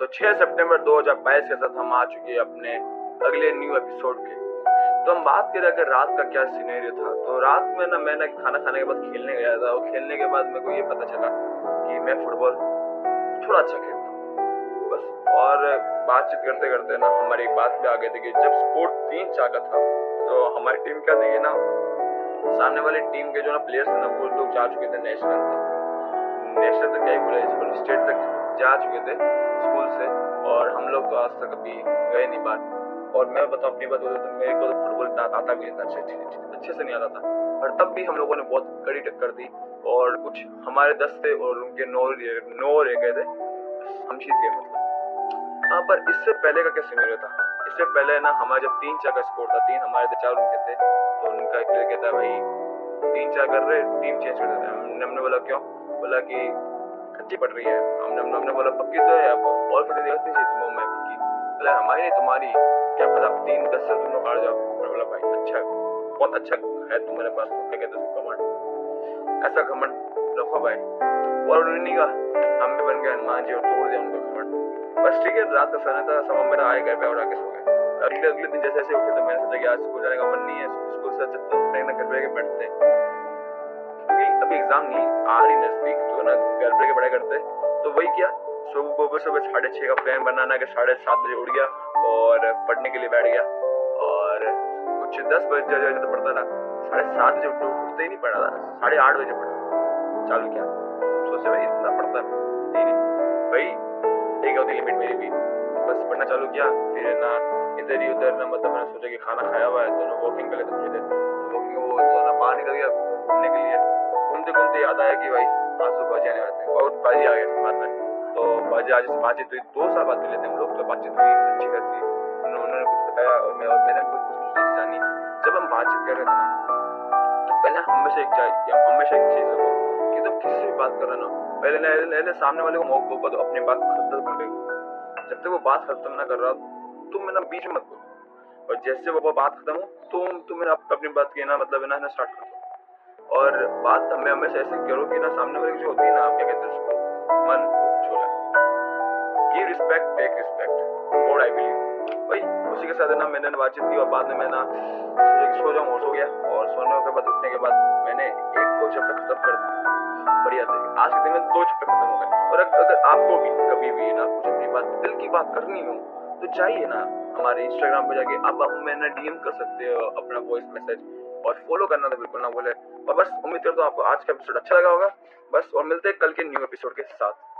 तो 6 सितंबर 2022 के साथ हम आ चुके हैं अपने अगले न्यू एपिसोड के। तो हम बात करें अगर रात का क्या सीनेरियो था तो रात में ना मैंने खाना खाने के बाद खेलने गया था, और खेलने के बाद मेरे को ये पता चला कि मैं फुटबॉल थोड़ा अच्छा खेलता हूँ। बस, और बातचीत करते करते ना हमारी एक बात भी आ गई थी कि जब स्कोर तीन चार का था तो हमारी टीम क्या थी ना, सामने वाली टीम के जो ना प्लेयर्स थे ना, वो लोग जा चुके थे नेशनल तक। नेशनल तक क्या ही बोला स्टेट तक जा चुके थे स्कूल से और हम लोग तो आज तक कभी गए नहीं बात और मैं बताऊँ अपनी बात बोलूँ तो मेरे को तो फुटबॉल आता भी नहीं अच्छे अच्छे से नहीं आता था। और तब भी हम लोगों ने बहुत कड़ी टक्कर दी और कुछ हमारे दस थे और उनके नौ नौ रह गए थे। हम जीत गए मतलब। हाँ पर इससे पहले का क्या सीनियर था? इससे पहले ना हमारा जब तीन चार का स्कोर था, तीन हमारे थे चार उनके थे तो उनका एक प्लेयर कहता भाई, तीन चार कर रहे टीम चेंज कर देते हमने बोला, क्यों? बोला कि कच्ची पड़ रही है। हमने हमने हमने बोला, पक्की तो है, अब और कितनी दिक्कत नहीं चाहिए तुम्हें, मैं पक्की बोला, हमारी नहीं, तुम्हारी। क्या पता तीन, दस से तुम हार जाओ? बोला, भाई अच्छा बहुत अच्छा है तुम्हारे पास तो क्या कहते हो घमंड? ऐसा घमंड? रखो भाई। और उन्होंने कहा। हम भी बन गए हनुमान जी और तोड़ दिया उनका घमंड। बस ठीक है, रात का समय था, सब मेरा आए घर पे और आके सो गए। अगले अगले दिन जैसे जैसे उठे तो मैंने सोचा कि आज स्कूल जाने का मन नहीं है, स्कूल से अच्छा तो अपने घर पे बैठते। क्योंकि एग्ज़ाम आ रही नज़दीक तो ना, घर पे पढ़ाई करते तो वही किया, सुबह सुबह साढ़े छः का प्लान बनाना, कि साढ़े सात बजे उठ गया और पढ़ने के लिए बैठ गया। और कुछ दस बजे जैसे तो पढ़ता था। साढ़े सात बजे उठते ही नहीं पढ़ा था। साढ़े आठ बजे पढ़ा। चालू किया। सोचे भाई, इतना पढ़ता नहीं भाई, एक होती लिमिट मेरी भी। बस पढ़ना चालू किया। फिर ना, इधर ही उधर ना मतलब मैंने सोचा कि खाना खाया हुआ है तो ना वॉकिंग कर लेते थोड़ी देर। घूमते याद आया कि भाई तो बाजी आने वाले हैं और बाजी आ गए बाद में। तो बाजी आज से बातचीत हुई। दो साल बाद मिले थे हम लोग तो बातचीत हुई, अच्छी खासी। उन्होंने कुछ बताया और मैं और मैंने कुछ चीज़ जानी। जब हम बातचीत कर रहे थे ना तो पहले हमेशा एक हमेशा एक चीज़ रखो कि तुम किससे भी बात कर रहे हो पहले पहले सामने वाले को मौका तो अपनी बात खत्म कर देगा जब तक वो बात खत्म ना कर रहा, तुम मेरा बीच मत बोलो। और जैसे वो बात खत्म हो, तुम तुम अपनी बात की ना मतलब ना स्टार्ट कर दो और बात हमें हमेशा ऐसे करो कि ना सामने वाले जो होती है ना, आप क्या कहते हैं उसको? मन कुछ give respect take respect what I believe भाई उसी के साथ ना, मैंने बातचीत की और बाद में मैं ना सो जाऊँ, और सो गया। और सोने के बाद, उठने के बाद मैंने एक दो चैप्टर खत्म कर दिया बढ़िया थे। आज के दिन में दो चैप्टर खत्म हो गए। और अगर आपको भी कभी भी ना कुछ अपनी बात, दिल की बात करनी हो तो चाहिए ना, हमारे इंस्टाग्राम पे जाके अब हमें ना डीएम कर सकते हो अपना वॉइस मैसेज और फॉलो करना तो बिल्कुल ना बोले और बस, उम्मीद करता हूँ आपको आज का एपिसोड अच्छा लगा होगा। बस, और मिलते हैं कल के न्यू एपिसोड के साथ।